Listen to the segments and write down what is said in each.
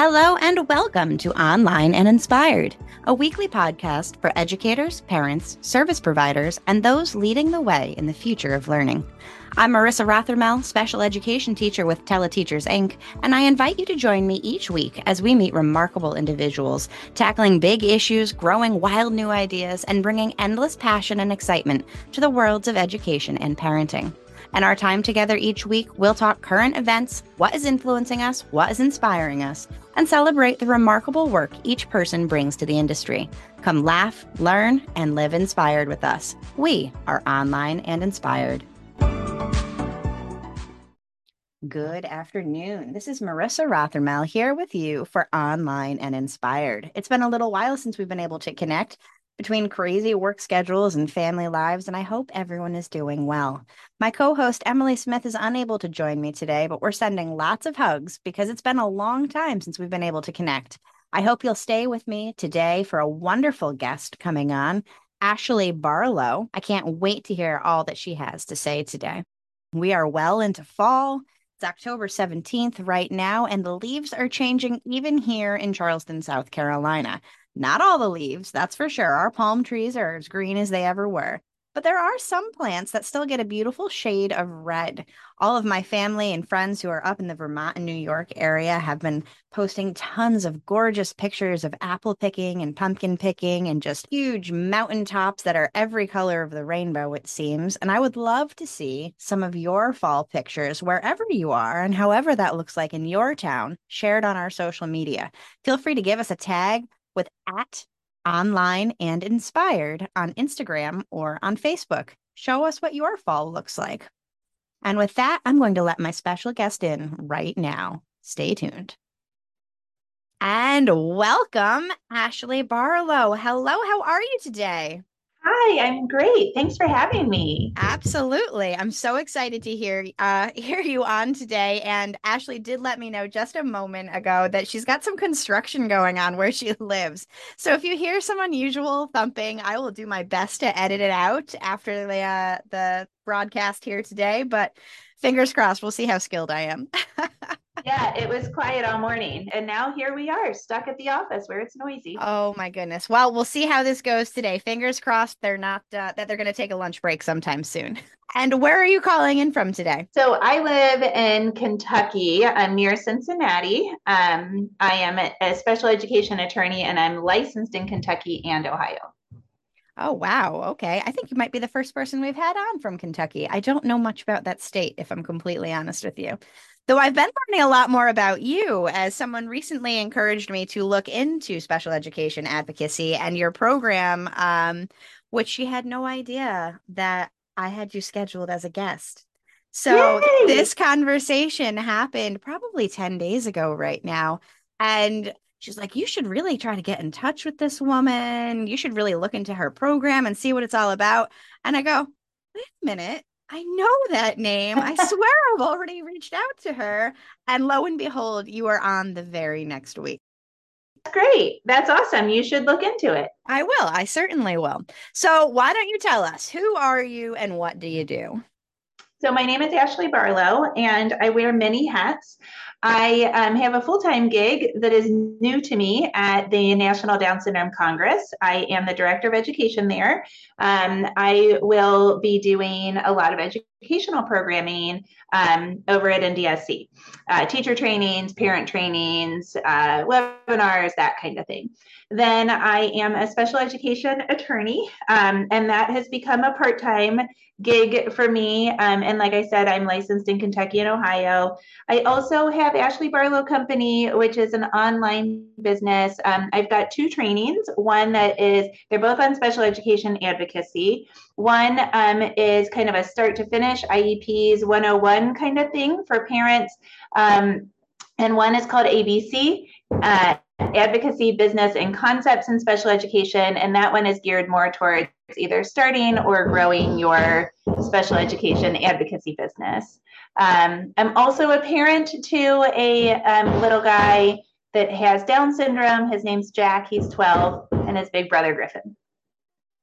Hello and welcome to Online and Inspired, a weekly podcast for educators, parents, service providers, and those leading the way in the future of learning. I'm Marissa Rothermel, special education teacher with Teleteachers Inc., and I invite you to join me each week as we meet remarkable individuals, tackling big issues, growing wild new ideas, and bringing endless passion and excitement to the worlds of education and parenting. And our time together each week, we'll talk current events, what is influencing us, what is inspiring us, and celebrate the remarkable work each person brings to the industry. Come laugh, learn, and live inspired with us. We are online and inspired. Good afternoon. This is Marissa Rothermel here with you for Online and Inspired. It's been a little while since we've been able to connect between crazy work schedules and family lives, and I hope everyone is doing well. My co host, Emily Smith, is unable to join me today, but we're sending lots of hugs because it's been a long time since we've been able to connect. I hope you'll stay with me today for a wonderful guest coming on, Ashley Barlow. I can't wait to hear all that she has to say today. We are well into fall. It's October 17th right now, and the leaves are changing even here in Charleston, South Carolina. Not all the leaves, that's for sure. Our palm trees are as green as they ever were. But there are some plants that still get a beautiful shade of red. All of my family and friends who are up in the Vermont and New York area have been posting tons of gorgeous pictures of apple picking and pumpkin picking and just huge mountaintops that are every color of the rainbow, it seems. And I would love to see some of your fall pictures wherever you are and however that looks like in your town shared on our social media. Feel free to give us a tag with at online and inspired on Instagram or on Facebook. Show us what your fall looks like. And with that, I'm going to let my special guest in right now. Stay tuned. And welcome, Ashley Barlow. Hello, how are you today? Hi, I'm great. Thanks for having me. Absolutely. I'm so excited to hear uh hear you on today and Ashley did let me know just a moment ago that she's got some construction going on where she lives. So if you hear some unusual thumping, I will do my best to edit it out after the uh, the broadcast here today, but fingers crossed we'll see how skilled I am. yeah, it was quiet all morning. And now here we are, stuck at the office where it's noisy. Oh my goodness. Well, we'll see how this goes today. Fingers crossed they're not uh, that they're going to take a lunch break sometime soon. And where are you calling in from today? So I live in Kentucky. I'm near Cincinnati. Um, I am a special education attorney and I'm licensed in Kentucky and Ohio. Oh, wow. Okay. I think you might be the first person we've had on from Kentucky. I don't know much about that state, if I'm completely honest with you. Though I've been learning a lot more about you as someone recently encouraged me to look into special education advocacy and your program, um, which she had no idea that I had you scheduled as a guest. So Yay! this conversation happened probably 10 days ago right now. And she's like, You should really try to get in touch with this woman. You should really look into her program and see what it's all about. And I go, Wait a minute. I know that name. I swear I've already reached out to her. And lo and behold, you are on the very next week. Great. That's awesome. You should look into it. I will. I certainly will. So, why don't you tell us who are you and what do you do? So, my name is Ashley Barlow, and I wear many hats. I um, have a full time gig that is new to me at the National Down Syndrome Congress. I am the director of education there. Um, I will be doing a lot of educational programming um, over at NDSC uh, teacher trainings, parent trainings, uh, webinars, that kind of thing. Then I am a special education attorney, um, and that has become a part time gig for me. Um, and like I said, I'm licensed in Kentucky and Ohio. I also have Ashley Barlow Company, which is an online business. Um, I've got two trainings. One that is, they're both on special education advocacy. One um, is kind of a start to finish IEPs 101 kind of thing for parents. Um, and one is called ABC. Uh, advocacy, business, and concepts in special education. And that one is geared more towards either starting or growing your special education advocacy business. Um, I'm also a parent to a um, little guy that has Down syndrome. His name's Jack. He's 12, and his big brother, Griffin.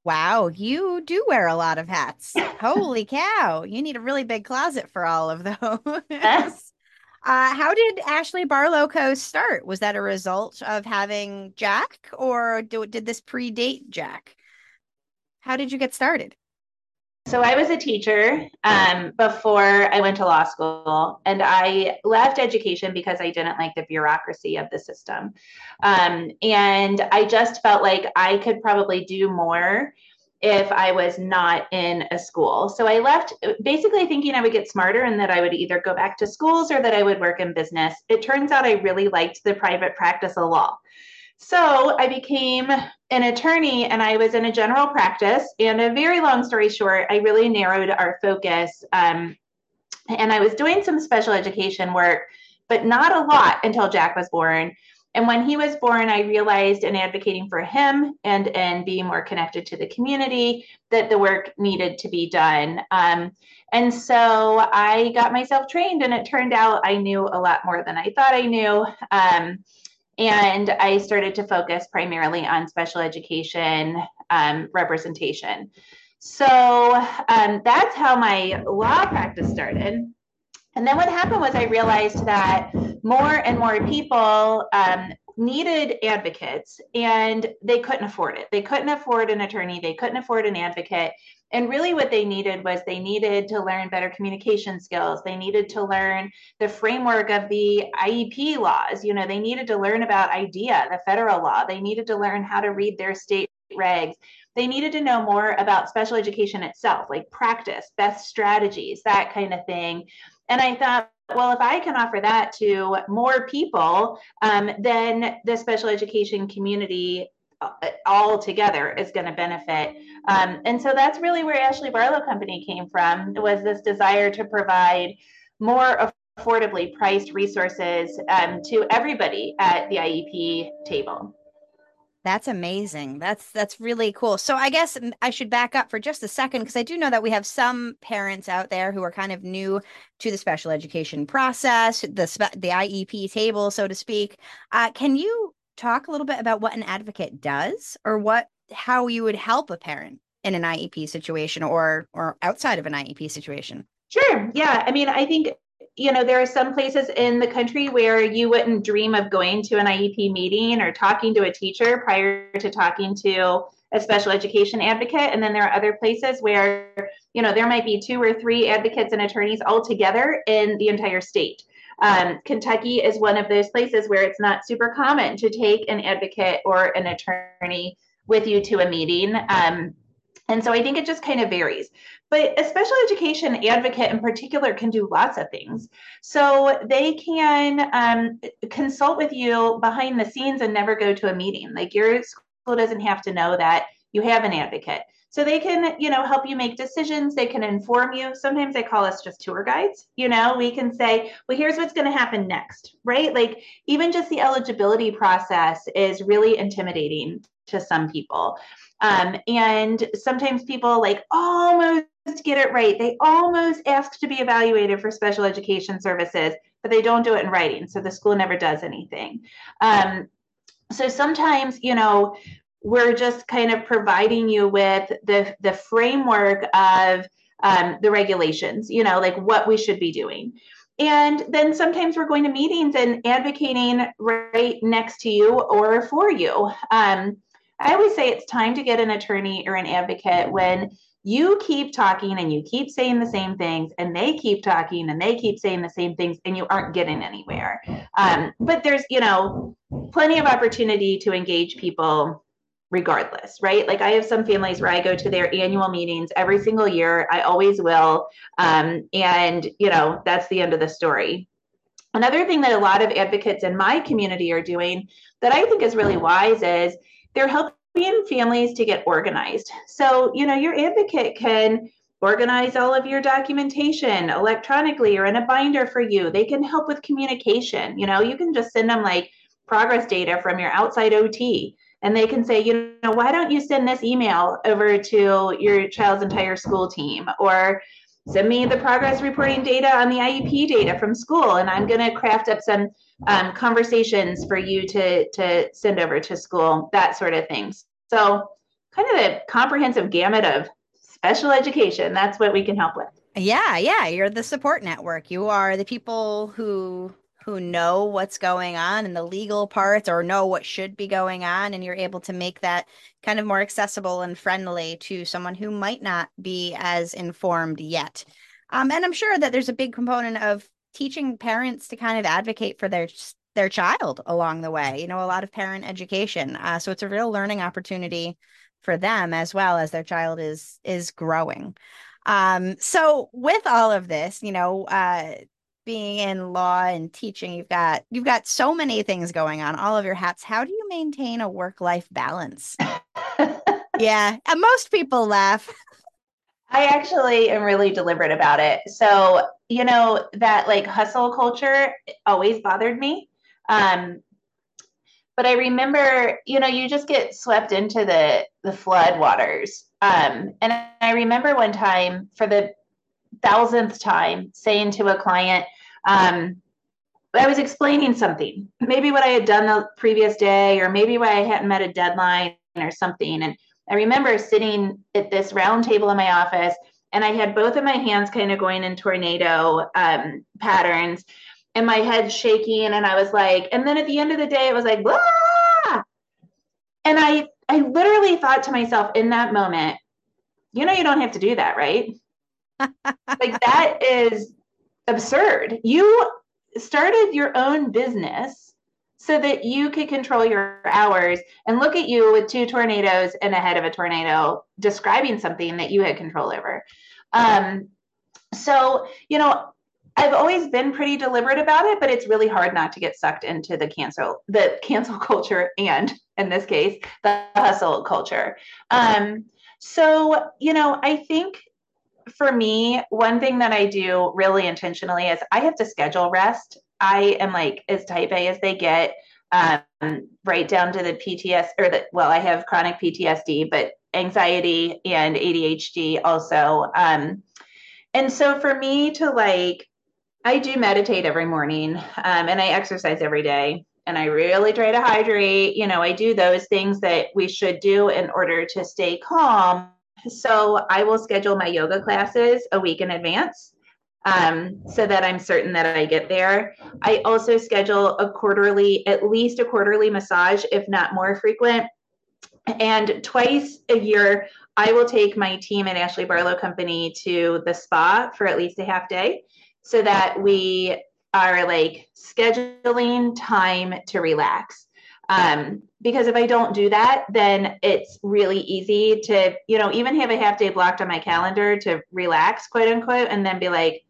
Wow, you do wear a lot of hats. Holy cow. You need a really big closet for all of those. Yes. Uh, how did Ashley Barlow Co. start? Was that a result of having Jack, or do, did this predate Jack? How did you get started? So I was a teacher um, before I went to law school, and I left education because I didn't like the bureaucracy of the system. Um, and I just felt like I could probably do more if I was not in a school. So I left basically thinking I would get smarter and that I would either go back to schools or that I would work in business. It turns out I really liked the private practice of law. So I became an attorney and I was in a general practice. And a very long story short, I really narrowed our focus. Um, and I was doing some special education work, but not a lot until Jack was born. And when he was born, I realized in advocating for him and and being more connected to the community that the work needed to be done. Um, and so I got myself trained, and it turned out I knew a lot more than I thought I knew. Um, and I started to focus primarily on special education um, representation. So um, that's how my law practice started. And then what happened was I realized that more and more people um, needed advocates and they couldn't afford it. They couldn't afford an attorney, they couldn't afford an advocate. And really, what they needed was they needed to learn better communication skills. They needed to learn the framework of the IEP laws. You know, they needed to learn about IDEA, the federal law. They needed to learn how to read their state regs. They needed to know more about special education itself, like practice, best strategies, that kind of thing. And I thought, well, if I can offer that to more people, um, then the special education community uh, all together is going to benefit. Um, and so that's really where Ashley Barlow Company came from was this desire to provide more affordably priced resources um, to everybody at the IEP table. That's amazing. That's that's really cool. So I guess I should back up for just a second because I do know that we have some parents out there who are kind of new to the special education process, the the IEP table, so to speak. Uh, can you talk a little bit about what an advocate does, or what how you would help a parent in an IEP situation or or outside of an IEP situation? Sure. Yeah. I mean, I think you know, there are some places in the country where you wouldn't dream of going to an IEP meeting or talking to a teacher prior to talking to a special education advocate. And then there are other places where, you know, there might be two or three advocates and attorneys all together in the entire state. Um, Kentucky is one of those places where it's not super common to take an advocate or an attorney with you to a meeting. Um, and so I think it just kind of varies. But a special education advocate in particular can do lots of things. So they can um, consult with you behind the scenes and never go to a meeting. Like your school doesn't have to know that you have an advocate. So they can, you know, help you make decisions. They can inform you. Sometimes they call us just tour guides. You know, we can say, well, here's what's going to happen next, right? Like even just the eligibility process is really intimidating to some people. Um, and sometimes people like almost get it right. They almost ask to be evaluated for special education services, but they don't do it in writing. So the school never does anything. Um, so sometimes, you know, we're just kind of providing you with the, the framework of um, the regulations, you know, like what we should be doing. And then sometimes we're going to meetings and advocating right next to you or for you. Um, I always say it's time to get an attorney or an advocate when you keep talking and you keep saying the same things and they keep talking and they keep saying the same things and you aren't getting anywhere. Um, but there's you know plenty of opportunity to engage people regardless right? Like i have some families where i go to their annual meetings every single year. I always will. Um, and you know that's the end of the story. Another thing that a lot of advocates in my community are doing that i think is really wise is they're helping families to get organized. So, you know, your advocate can organize all of your documentation electronically or in a binder for you. They can help with communication. You know, you can just send them like progress data from your outside OT and they can say, you know, why don't you send this email over to your child's entire school team or send me the progress reporting data on the IEP data from school and I'm going to craft up some um, conversations for you to to send over to school, that sort of things. So, kind of a comprehensive gamut of special education. That's what we can help with. Yeah, yeah, you're the support network. You are the people who who know what's going on and the legal parts or know what should be going on and you're able to make that kind of more accessible and friendly to someone who might not be as informed yet. Um, and I'm sure that there's a big component of teaching parents to kind of advocate for their their child along the way. You know, a lot of parent education. Uh, so it's a real learning opportunity for them as well as their child is is growing. Um, so with all of this, you know, uh, being in law and teaching, you've got you've got so many things going on, all of your hats. How do you maintain a work-life balance? yeah, and most people laugh. I actually am really deliberate about it. So, you know, that like hustle culture always bothered me. Um, but I remember, you know, you just get swept into the the flood waters. Um, and I remember one time for the thousandth time saying to a client, um, I was explaining something, maybe what I had done the previous day, or maybe why I hadn't met a deadline or something. And I remember sitting at this round table in my office, and I had both of my hands kind of going in tornado um, patterns and my head shaking and I was like, and then at the end of the day, it was like, and I I literally thought to myself in that moment, you know, you don't have to do that, right? like that is absurd. You started your own business so that you could control your hours and look at you with two tornadoes and ahead of a tornado describing something that you had control over. Um, so, you know, I've always been pretty deliberate about it, but it's really hard not to get sucked into the cancel the cancel culture and in this case the hustle culture. Um, so you know, I think for me, one thing that I do really intentionally is I have to schedule rest. I am like as type A as they get, um, right down to the PTS or the well, I have chronic PTSD, but anxiety and ADHD also. Um, and so for me to like I do meditate every morning um, and I exercise every day and I really try to hydrate. You know, I do those things that we should do in order to stay calm. So I will schedule my yoga classes a week in advance um, so that I'm certain that I get there. I also schedule a quarterly, at least a quarterly massage, if not more frequent. And twice a year, I will take my team at Ashley Barlow Company to the spa for at least a half day so that we are like scheduling time to relax. Um, because if I don't do that, then it's really easy to, you know, even have a half day blocked on my calendar to relax, quote unquote, and then be like,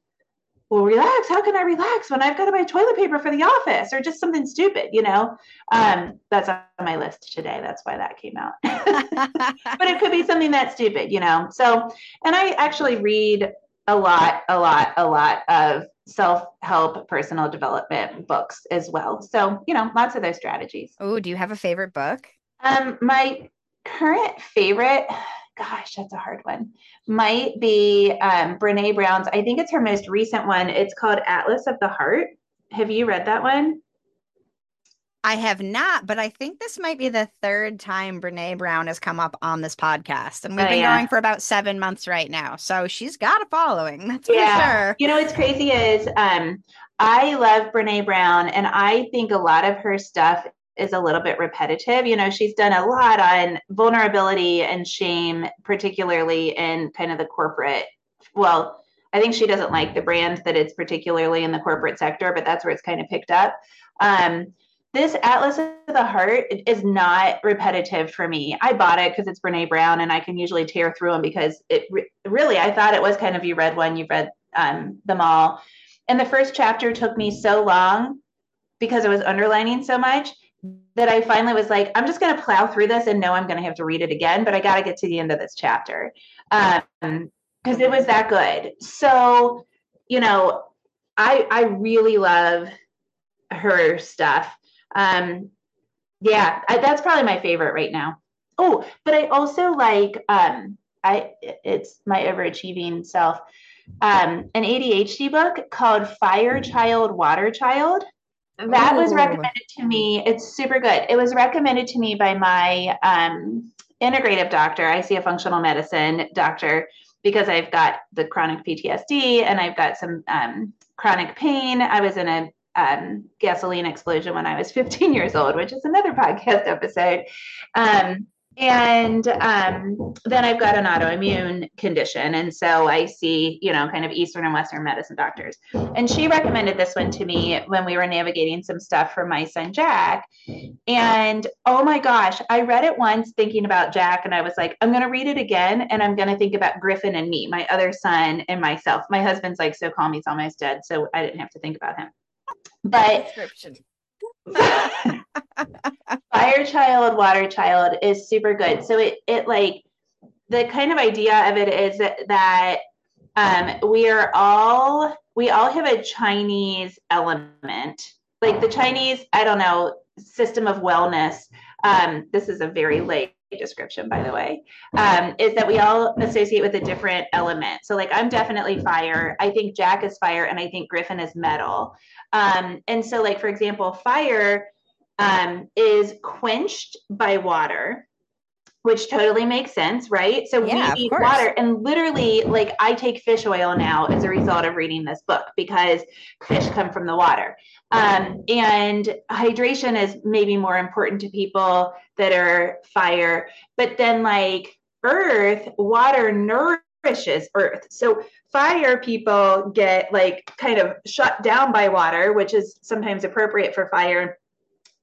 well, relax. How can I relax when I've got to buy toilet paper for the office or just something stupid, you know? Um, that's on my list today. That's why that came out. but it could be something that's stupid, you know? So, and I actually read a lot, a lot, a lot of self help personal development books as well. So, you know, lots of those strategies. Oh, do you have a favorite book? Um, my current favorite, gosh, that's a hard one, might be um, Brene Brown's. I think it's her most recent one. It's called Atlas of the Heart. Have you read that one? I have not, but I think this might be the third time Brene Brown has come up on this podcast. And we've oh, been yeah. going for about seven months right now. So she's got a following. That's yeah. for sure. You know, what's crazy is um, I love Brene Brown, and I think a lot of her stuff is a little bit repetitive. You know, she's done a lot on vulnerability and shame, particularly in kind of the corporate, well, I think she doesn't like the brand that it's particularly in the corporate sector, but that's where it's kind of picked up. Um, this Atlas of the Heart is not repetitive for me. I bought it because it's Brene Brown and I can usually tear through them because it re- really, I thought it was kind of you read one, you've read um, them all. And the first chapter took me so long because I was underlining so much that I finally was like, I'm just going to plow through this and know I'm going to have to read it again, but I got to get to the end of this chapter because um, it was that good. So, you know, I I really love her stuff. Um, yeah, I, that's probably my favorite right now. Oh, but I also like um, I it's my overachieving self. Um, an ADHD book called Fire Child, Water Child. That Ooh. was recommended to me. It's super good. It was recommended to me by my um, integrative doctor. I see a functional medicine doctor because I've got the chronic PTSD and I've got some um, chronic pain. I was in a um, gasoline explosion when I was 15 years old, which is another podcast episode. Um, and um, then I've got an autoimmune condition. And so I see, you know, kind of Eastern and Western medicine doctors. And she recommended this one to me when we were navigating some stuff for my son, Jack. And oh my gosh, I read it once thinking about Jack. And I was like, I'm going to read it again. And I'm going to think about Griffin and me, my other son, and myself. My husband's like, so calm, he's almost dead. So I didn't have to think about him. But Fire child, water child is super good. So it it like the kind of idea of it is that, that um, we are all we all have a Chinese element. Like the Chinese, I don't know, system of wellness. Um, this is a very late description, by the way, um, is that we all associate with a different element. So, like, I'm definitely fire. I think Jack is fire, and I think Griffin is metal. Um, and so, like, for example, fire um, is quenched by water, which totally makes sense, right? So yeah, we eat water, and literally, like, I take fish oil now as a result of reading this book because fish come from the water. Um, and hydration is maybe more important to people that are fire, but then, like, earth, water nourishes earth. So fire people get like kind of shut down by water, which is sometimes appropriate for fire.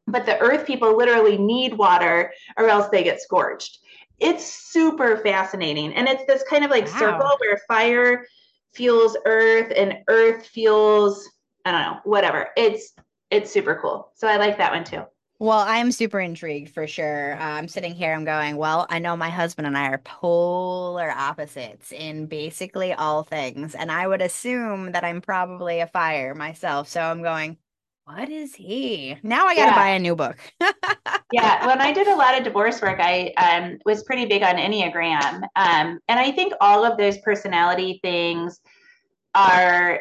But the earth people literally need water or else they get scorched. It's super fascinating. And it's this kind of like wow. circle where fire fuels earth and earth fuels, I don't know, whatever. It's it's super cool. So I like that one too. Well, I'm super intrigued for sure. Uh, I'm sitting here, I'm going, well, I know my husband and I are polar opposites in basically all things. And I would assume that I'm probably a fire myself. So I'm going, what is he? Now I got to yeah. buy a new book. yeah. When I did a lot of divorce work, I um, was pretty big on Enneagram. Um, and I think all of those personality things are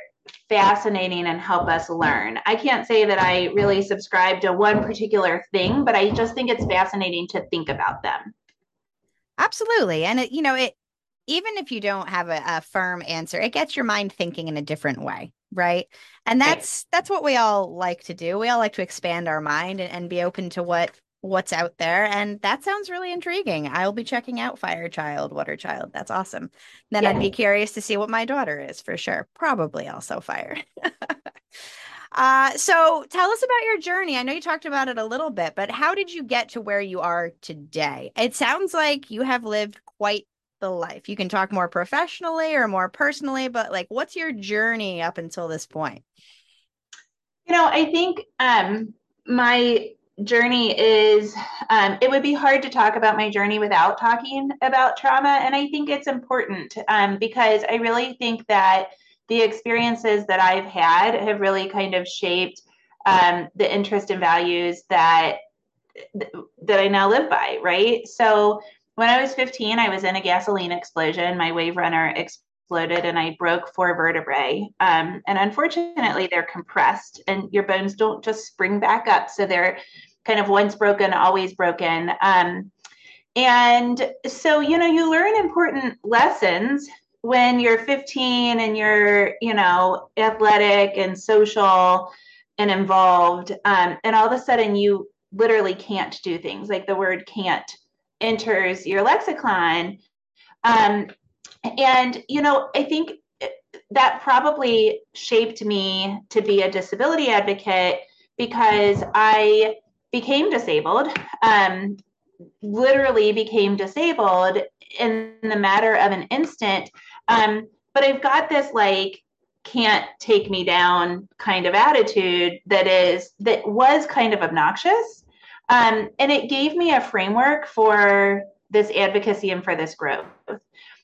fascinating and help us learn. I can't say that I really subscribe to one particular thing, but I just think it's fascinating to think about them. Absolutely. And it, you know, it even if you don't have a, a firm answer, it gets your mind thinking in a different way, right? And that's right. that's what we all like to do. We all like to expand our mind and, and be open to what what's out there. And that sounds really intriguing. I'll be checking out Fire Child, Water Child. That's awesome. Then yeah. I'd be curious to see what my daughter is for sure. Probably also fire. uh, so tell us about your journey. I know you talked about it a little bit, but how did you get to where you are today? It sounds like you have lived quite the life. You can talk more professionally or more personally, but like what's your journey up until this point? You know, I think um my journey is um, it would be hard to talk about my journey without talking about trauma and i think it's important um, because i really think that the experiences that i've had have really kind of shaped um, the interest and values that that i now live by right so when i was 15 i was in a gasoline explosion my wave runner exploded and I broke four vertebrae. Um, and unfortunately, they're compressed and your bones don't just spring back up. So they're kind of once broken, always broken. Um, and so, you know, you learn important lessons when you're 15 and you're, you know, athletic and social and involved. Um, and all of a sudden, you literally can't do things like the word can't enters your lexicon. Um, and, you know, I think that probably shaped me to be a disability advocate because I became disabled, um, literally became disabled in the matter of an instant. Um, but I've got this like, can't take me down kind of attitude that is that was kind of obnoxious um, and it gave me a framework for this advocacy and for this growth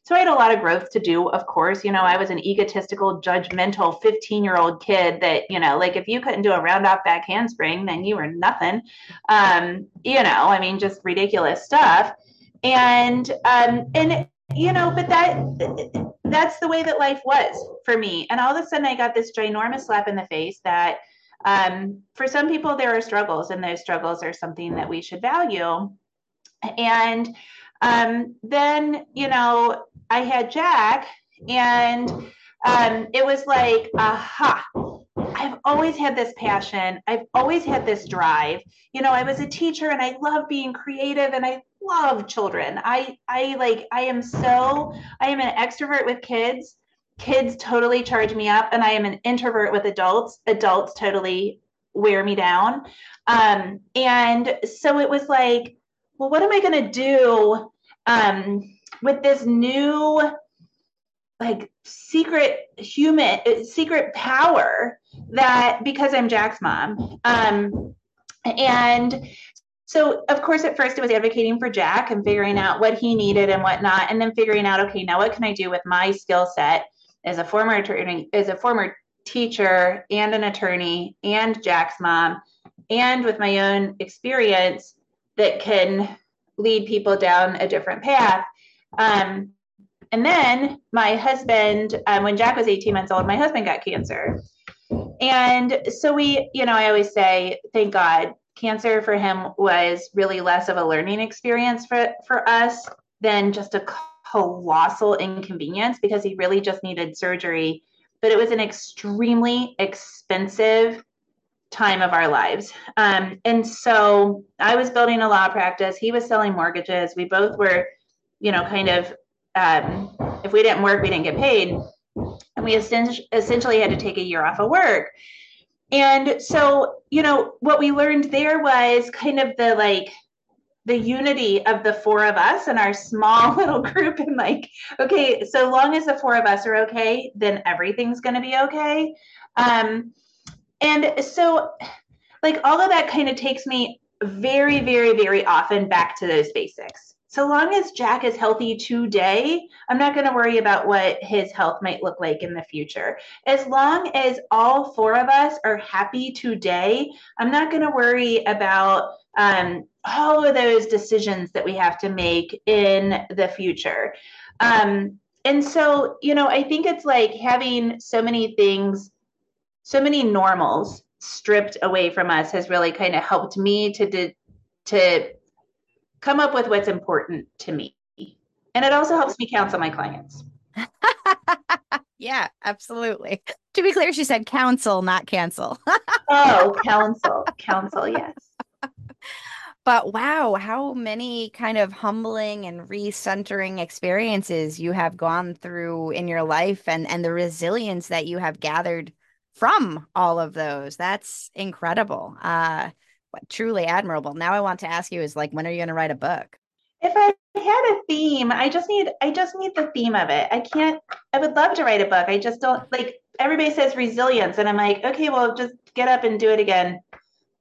so I had a lot of growth to do, of course. You know, I was an egotistical, judgmental 15 year old kid that, you know, like if you couldn't do a round off back handspring, then you were nothing. Um, you know, I mean, just ridiculous stuff. And, um, and, you know, but that, that's the way that life was for me. And all of a sudden I got this ginormous slap in the face that, um, for some people there are struggles and those struggles are something that we should value. And, Um, then, you know, I had Jack, and um, it was like, aha, I've always had this passion. I've always had this drive. You know, I was a teacher and I love being creative and I love children. I I like I am so I am an extrovert with kids. Kids totally charge me up and I am an introvert with adults. Adults totally wear me down. Um, and so it was like, well, what am I going to do um, with this new like secret human secret power that because I'm Jack's mom. Um, and so of course at first it was advocating for Jack and figuring out what he needed and whatnot, and then figuring out, okay, now what can I do with my skill set as a former attorney, as a former teacher and an attorney and Jack's mom, and with my own experience that can lead people down a different path. Um, and then my husband, um, when Jack was 18 months old, my husband got cancer. And so we, you know, I always say, thank God, cancer for him was really less of a learning experience for, for us than just a colossal inconvenience because he really just needed surgery. But it was an extremely expensive time of our lives. Um, and so I was building a law practice. He was selling mortgages. We both were, you know, kind of um, if we didn't work, we didn't get paid. And we essentially had to take a year off of work. And so, you know, what we learned there was kind of the like, the unity of the four of us and our small little group and like okay so long as the four of us are okay then everything's going to be okay um and so like all of that kind of takes me very very very often back to those basics so long as Jack is healthy today, I'm not going to worry about what his health might look like in the future. As long as all four of us are happy today, I'm not going to worry about um, all of those decisions that we have to make in the future. Um, and so, you know, I think it's like having so many things, so many normals stripped away from us has really kind of helped me to de- to come up with what's important to me. And it also helps me counsel my clients. yeah, absolutely. To be clear, she said counsel, not cancel. oh, counsel, counsel, yes. But wow, how many kind of humbling and recentering experiences you have gone through in your life and and the resilience that you have gathered from all of those. That's incredible. Uh truly admirable. Now I want to ask you is like when are you going to write a book? If I had a theme, I just need I just need the theme of it. I can't I would love to write a book. I just don't like everybody says resilience and I'm like, okay, well just get up and do it again.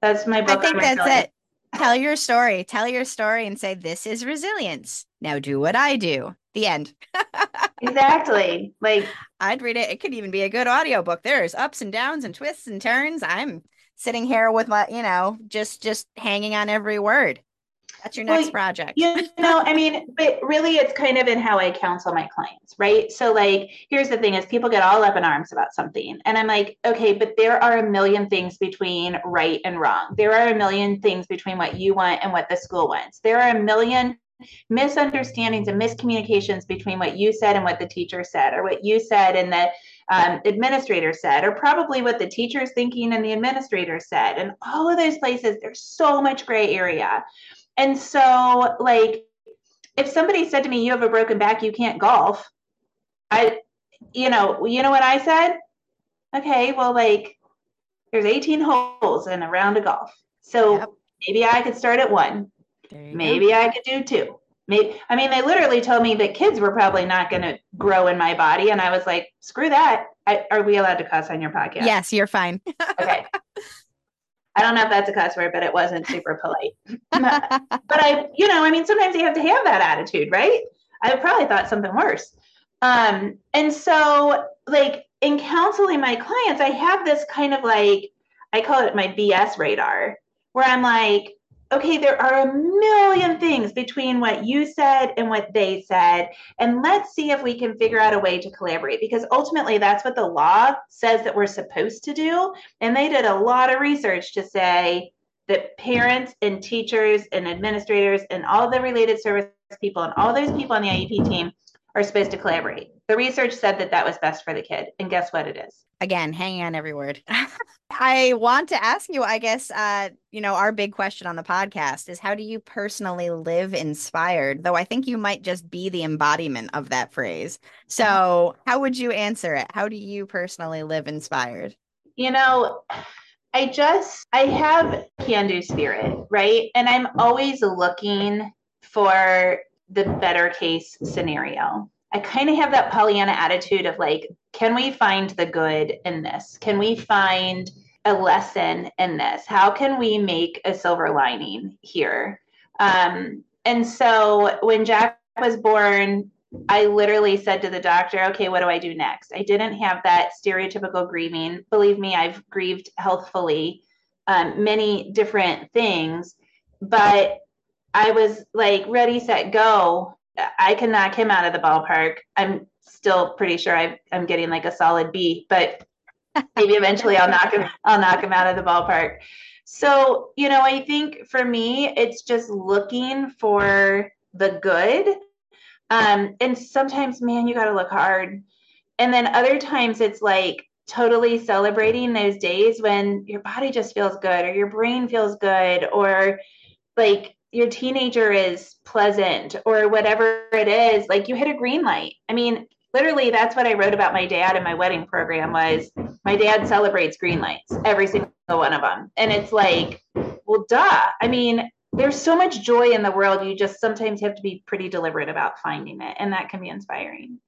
That's my book. I think that's it. Tell your story. Tell your story and say this is resilience. Now do what I do. The end. exactly. Like I'd read it. It could even be a good audiobook. There's ups and downs and twists and turns. I'm sitting here with my, you know, just just hanging on every word. That's your next well, project. you know, I mean, but really it's kind of in how I counsel my clients, right? So like here's the thing is people get all up in arms about something. And I'm like, okay, but there are a million things between right and wrong. There are a million things between what you want and what the school wants. There are a million misunderstandings and miscommunications between what you said and what the teacher said, or what you said and the um, administrator said, or probably what the teacher is thinking and the administrator said. And all of those places, there's so much gray area. And so, like, if somebody said to me, You have a broken back, you can't golf, I, you know, you know what I said? Okay, well, like, there's 18 holes in a round of golf. So yep. maybe I could start at one. Maybe go. I could do two. Maybe, I mean, they literally told me that kids were probably not going to grow in my body. And I was like, screw that. I, are we allowed to cuss on your podcast? Yes, you're fine. okay. I don't know if that's a cuss word, but it wasn't super polite. but I, you know, I mean, sometimes you have to have that attitude, right? I probably thought something worse. Um, and so, like, in counseling my clients, I have this kind of like, I call it my BS radar, where I'm like, okay, there are a million things between what you said and what they said. And let's see if we can figure out a way to collaborate because ultimately that's what the law says that we're supposed to do. And they did a lot of research to say that parents and teachers and administrators and all the related service people, and all those people on the IEP team are supposed to collaborate. The research said that that was best for the kid. And guess what it is? Again, hanging on every word. I want to ask you, I guess, uh, you know, our big question on the podcast is how do you personally live inspired? Though I think you might just be the embodiment of that phrase. So, how would you answer it? How do you personally live inspired? You know, I just, I have can do spirit, right? And I'm always looking for the better case scenario. I kind of have that Pollyanna attitude of like, can we find the good in this? Can we find a lesson in this? How can we make a silver lining here? Um, and so when Jack was born, I literally said to the doctor, okay, what do I do next? I didn't have that stereotypical grieving. Believe me, I've grieved healthfully um, many different things, but I was like ready, set, go. I can knock him out of the ballpark. I'm still pretty sure i am getting like a solid B, but maybe eventually I'll knock him. I'll knock him out of the ballpark. So you know, I think for me, it's just looking for the good. Um, and sometimes, man, you got to look hard. And then other times, it's like totally celebrating those days when your body just feels good, or your brain feels good, or like your teenager is pleasant or whatever it is like you hit a green light. I mean literally that's what i wrote about my dad in my wedding program was my dad celebrates green lights every single one of them and it's like well duh. I mean there's so much joy in the world you just sometimes have to be pretty deliberate about finding it and that can be inspiring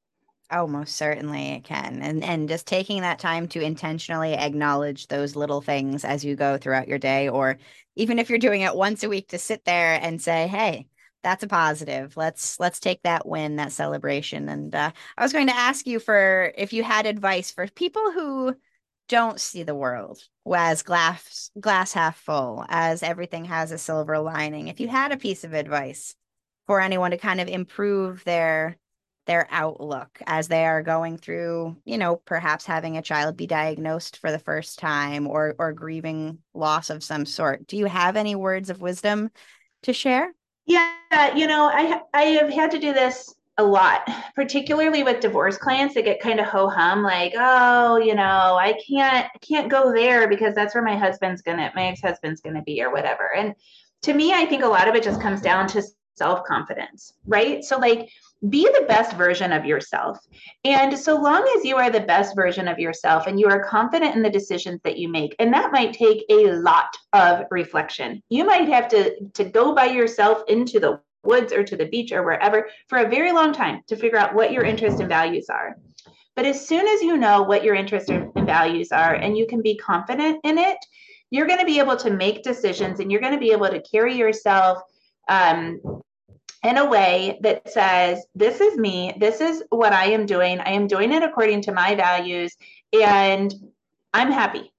Oh, most certainly it can. And and just taking that time to intentionally acknowledge those little things as you go throughout your day or even if you're doing it once a week to sit there and say, "Hey, that's a positive. Let's let's take that win, that celebration." And uh, I was going to ask you for if you had advice for people who don't see the world as glass glass half full, as everything has a silver lining. If you had a piece of advice for anyone to kind of improve their their outlook as they are going through, you know, perhaps having a child be diagnosed for the first time or or grieving loss of some sort. Do you have any words of wisdom to share? Yeah, you know, I I have had to do this a lot, particularly with divorce clients that get kind of ho hum, like, oh, you know, I can't can't go there because that's where my husband's gonna my ex husband's gonna be or whatever. And to me, I think a lot of it just comes down to self confidence, right? So like be the best version of yourself. And so long as you are the best version of yourself and you are confident in the decisions that you make, and that might take a lot of reflection. You might have to, to go by yourself into the woods or to the beach or wherever for a very long time to figure out what your interests and values are. But as soon as you know what your interests and values are and you can be confident in it, you're going to be able to make decisions and you're going to be able to carry yourself um, in a way that says, This is me, this is what I am doing, I am doing it according to my values, and I'm happy.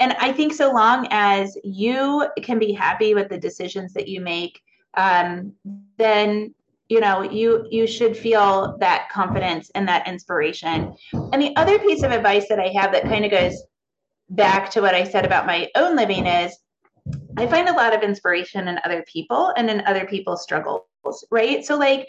And I think so long as you can be happy with the decisions that you make, um, then you know you you should feel that confidence and that inspiration. And the other piece of advice that I have that kind of goes back to what I said about my own living is I find a lot of inspiration in other people and in other people's struggles right? So like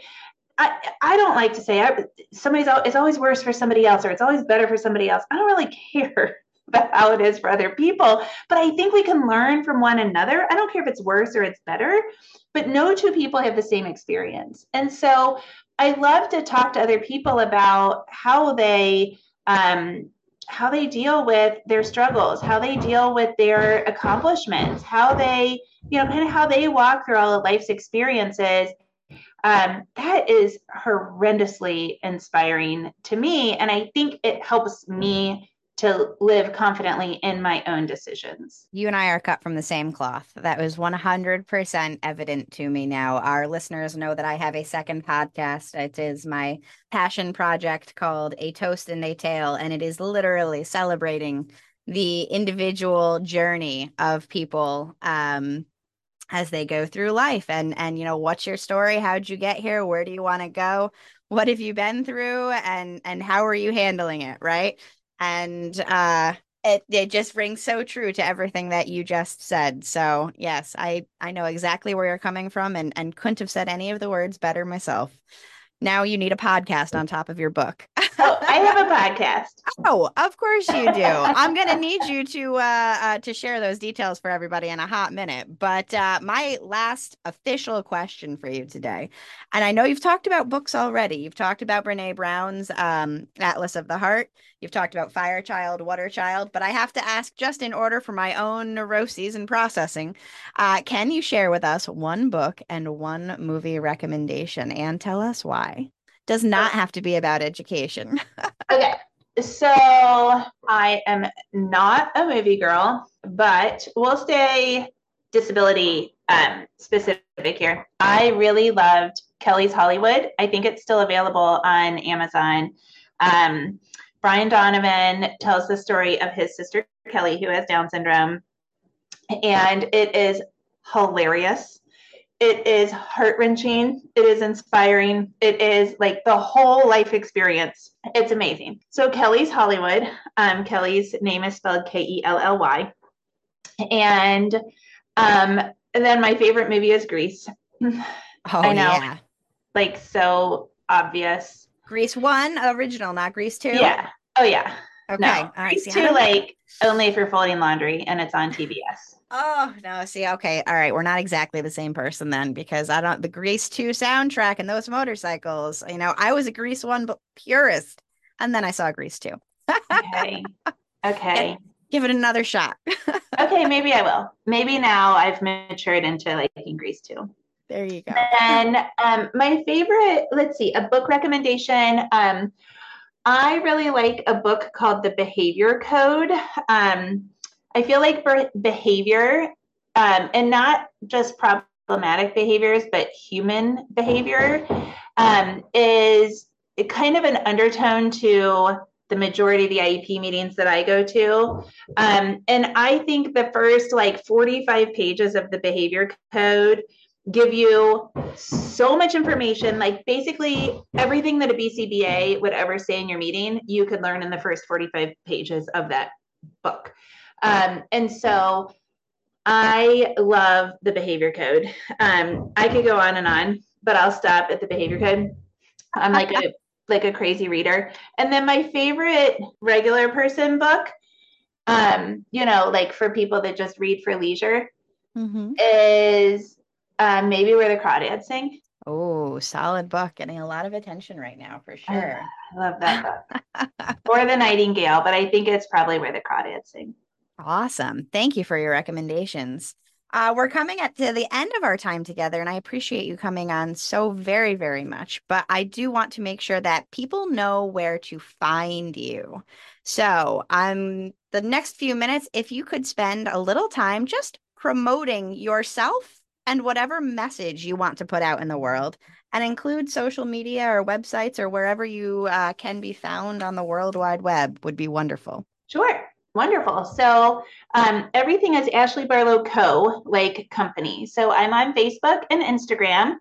I, I don't like to say I, somebody's it's always worse for somebody else or it's always better for somebody else. I don't really care about how it is for other people, but I think we can learn from one another. I don't care if it's worse or it's better, but no two people have the same experience. And so I love to talk to other people about how they um, how they deal with their struggles, how they deal with their accomplishments, how they, you know, kind of how they walk through all of life's experiences um, that is horrendously inspiring to me. And I think it helps me to live confidently in my own decisions. You and I are cut from the same cloth. That was 100% evident to me now. Our listeners know that I have a second podcast. It is my passion project called A Toast and a Tale, and it is literally celebrating the individual journey of people um, as they go through life. And and you know what's your story? How'd you get here? Where do you want to go? What have you been through? And and how are you handling it right? And uh It it just rings so true to everything that you just said. So yes, I I know exactly where you're coming from and and couldn't have said any of the words better myself. Now you need a podcast on top of your book. oh, I have a podcast. Oh, of course you do. I'm going to need you to uh, uh, to share those details for everybody in a hot minute. But uh, my last official question for you today, and I know you've talked about books already. You've talked about Brene Brown's um, Atlas of the Heart. You've talked about Fire Child, Water Child. But I have to ask, just in order for my own neuroses and processing, uh, can you share with us one book and one movie recommendation, and tell us why? does not have to be about education. okay. So I am not a movie girl, but we'll stay disability um, specific here. I really loved Kelly's Hollywood. I think it's still available on Amazon. Um, Brian Donovan tells the story of his sister Kelly, who has Down syndrome, and it is hilarious. It is heart wrenching. It is inspiring. It is like the whole life experience. It's amazing. So, Kelly's Hollywood. Um, Kelly's name is spelled K E L L Y. And, um, and then my favorite movie is Grease. Oh, I know. Yeah. Like, so obvious. Grease 1, original, not Grease 2? Yeah. Oh, yeah. Okay. No, Grease 2, like, only if you're folding laundry and it's on TBS. Oh no, see, okay, all right, we're not exactly the same person then because I don't the Grease 2 soundtrack and those motorcycles. You know, I was a Grease 1 but purist, and then I saw Grease 2. okay. Okay. Give it another shot. okay, maybe I will. Maybe now I've matured into liking Grease 2. There you go. And um, my favorite, let's see, a book recommendation. Um, I really like a book called The Behavior Code. Um, I feel like behavior, um, and not just problematic behaviors, but human behavior, um, is kind of an undertone to the majority of the IEP meetings that I go to. Um, and I think the first like 45 pages of the behavior code give you so much information like basically everything that a BCBA would ever say in your meeting you could learn in the first 45 pages of that book um, and so I love the behavior code. Um, I could go on and on, but I'll stop at the behavior code. I'm like a like a crazy reader. And then my favorite regular person book, um, you know, like for people that just read for leisure, mm-hmm. is um, maybe where the crawdads sing. Oh, solid book, getting a lot of attention right now for sure. I love that book. or the Nightingale, but I think it's probably where the crawdads sing. Awesome. Thank you for your recommendations. Uh, we're coming at to the end of our time together, and I appreciate you coming on so very, very much. But I do want to make sure that people know where to find you. So, um, the next few minutes, if you could spend a little time just promoting yourself and whatever message you want to put out in the world, and include social media or websites or wherever you uh, can be found on the World Wide Web, would be wonderful. Sure. Wonderful. So um, everything is Ashley Barlow Co. like company. So I'm on Facebook and Instagram.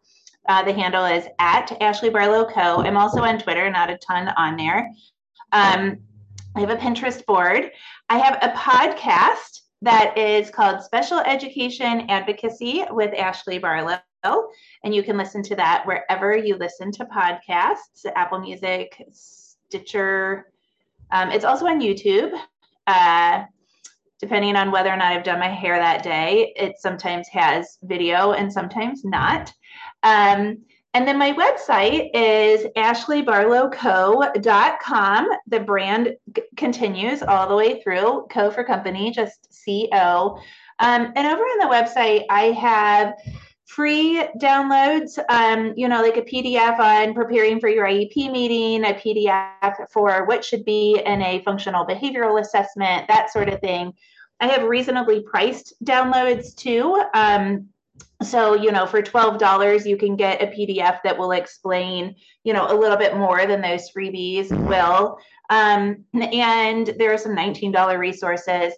Uh, the handle is at Ashley Barlow Co. I'm also on Twitter, not a ton on there. Um, I have a Pinterest board. I have a podcast that is called Special Education Advocacy with Ashley Barlow. And you can listen to that wherever you listen to podcasts Apple Music, Stitcher. Um, it's also on YouTube. Uh, depending on whether or not I've done my hair that day, it sometimes has video and sometimes not. Um, and then my website is ashleybarlowco.com. The brand g- continues all the way through, co for company, just C O. Um, and over on the website, I have free downloads, um, you know, like a PDF on preparing for your IEP meeting, a PDF for what should be in a functional behavioral assessment, that sort of thing. I have reasonably priced downloads too. Um, so, you know, for $12, you can get a PDF that will explain, you know, a little bit more than those freebies will. Um, and there are some $19 resources.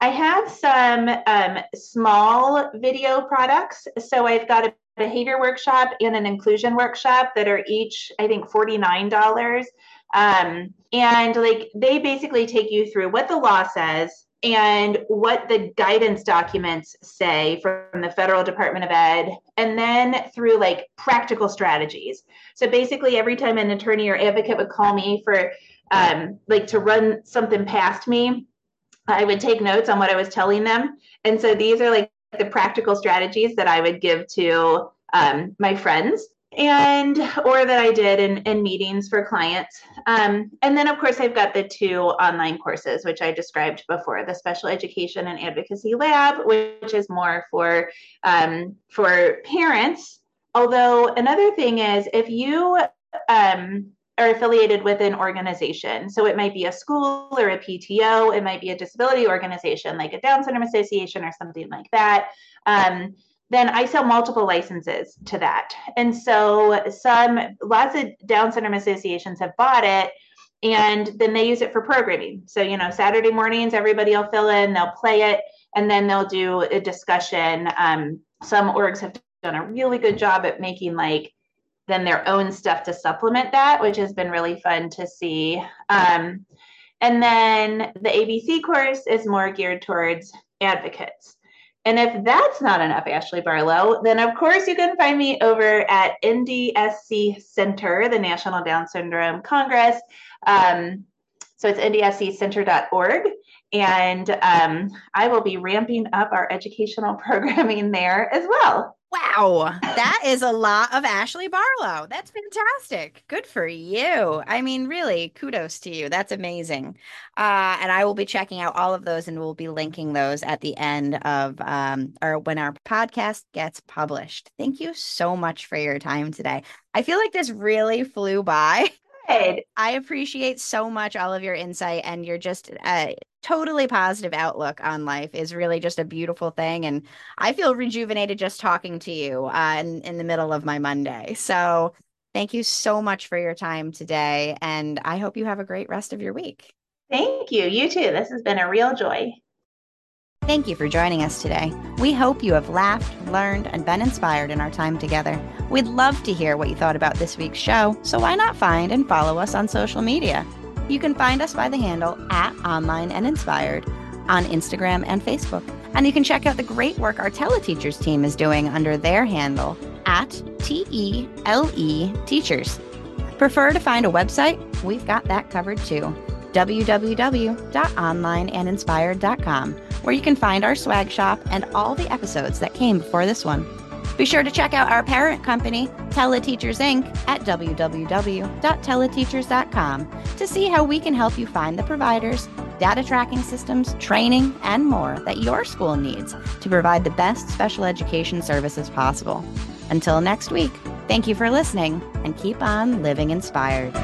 I have some um, small video products. So I've got a behavior workshop and an inclusion workshop that are each, I think, $49. Um, and like they basically take you through what the law says and what the guidance documents say from the federal department of ed and then through like practical strategies. So basically every time an attorney or advocate would call me for um, like to run something past me i would take notes on what i was telling them. And so these are like the practical strategies that i would give to um, my friends and or that I did in, in meetings for clients. Um, and then of course I've got the two online courses which I described before, the special education and advocacy lab, which is more for um, for parents. Although another thing is if you um, are affiliated with an organization. So it might be a school or a PTO, it might be a disability organization like a Down syndrome association or something like that. Then I sell multiple licenses to that. And so some lots of Down syndrome associations have bought it and then they use it for programming. So, you know, Saturday mornings, everybody will fill in, they'll play it, and then they'll do a discussion. Um, some orgs have done a really good job at making like then their own stuff to supplement that, which has been really fun to see. Um, and then the ABC course is more geared towards advocates. And if that's not enough, Ashley Barlow, then of course you can find me over at NDSC Center, the National Down Syndrome Congress. Um, so it's ndsccenter.org. And um, I will be ramping up our educational programming there as well. Wow, that is a lot of Ashley Barlow. That's fantastic. Good for you. I mean, really, kudos to you. That's amazing. Uh, and I will be checking out all of those and we'll be linking those at the end of um, or when our podcast gets published. Thank you so much for your time today. I feel like this really flew by. Good. I appreciate so much all of your insight and your just uh, totally positive outlook on life is really just a beautiful thing. And I feel rejuvenated just talking to you uh, in, in the middle of my Monday. So thank you so much for your time today. And I hope you have a great rest of your week. Thank you. You too. This has been a real joy. Thank you for joining us today. We hope you have laughed, learned, and been inspired in our time together. We'd love to hear what you thought about this week's show, so why not find and follow us on social media? You can find us by the handle at Online and Inspired on Instagram and Facebook. And you can check out the great work our teleteachers team is doing under their handle at T E L E Teachers. Prefer to find a website? We've got that covered too www.onlineandinspired.com, where you can find our swag shop and all the episodes that came before this one. Be sure to check out our parent company, Teleteachers Inc., at www.teleteachers.com to see how we can help you find the providers, data tracking systems, training, and more that your school needs to provide the best special education services possible. Until next week, thank you for listening and keep on living inspired.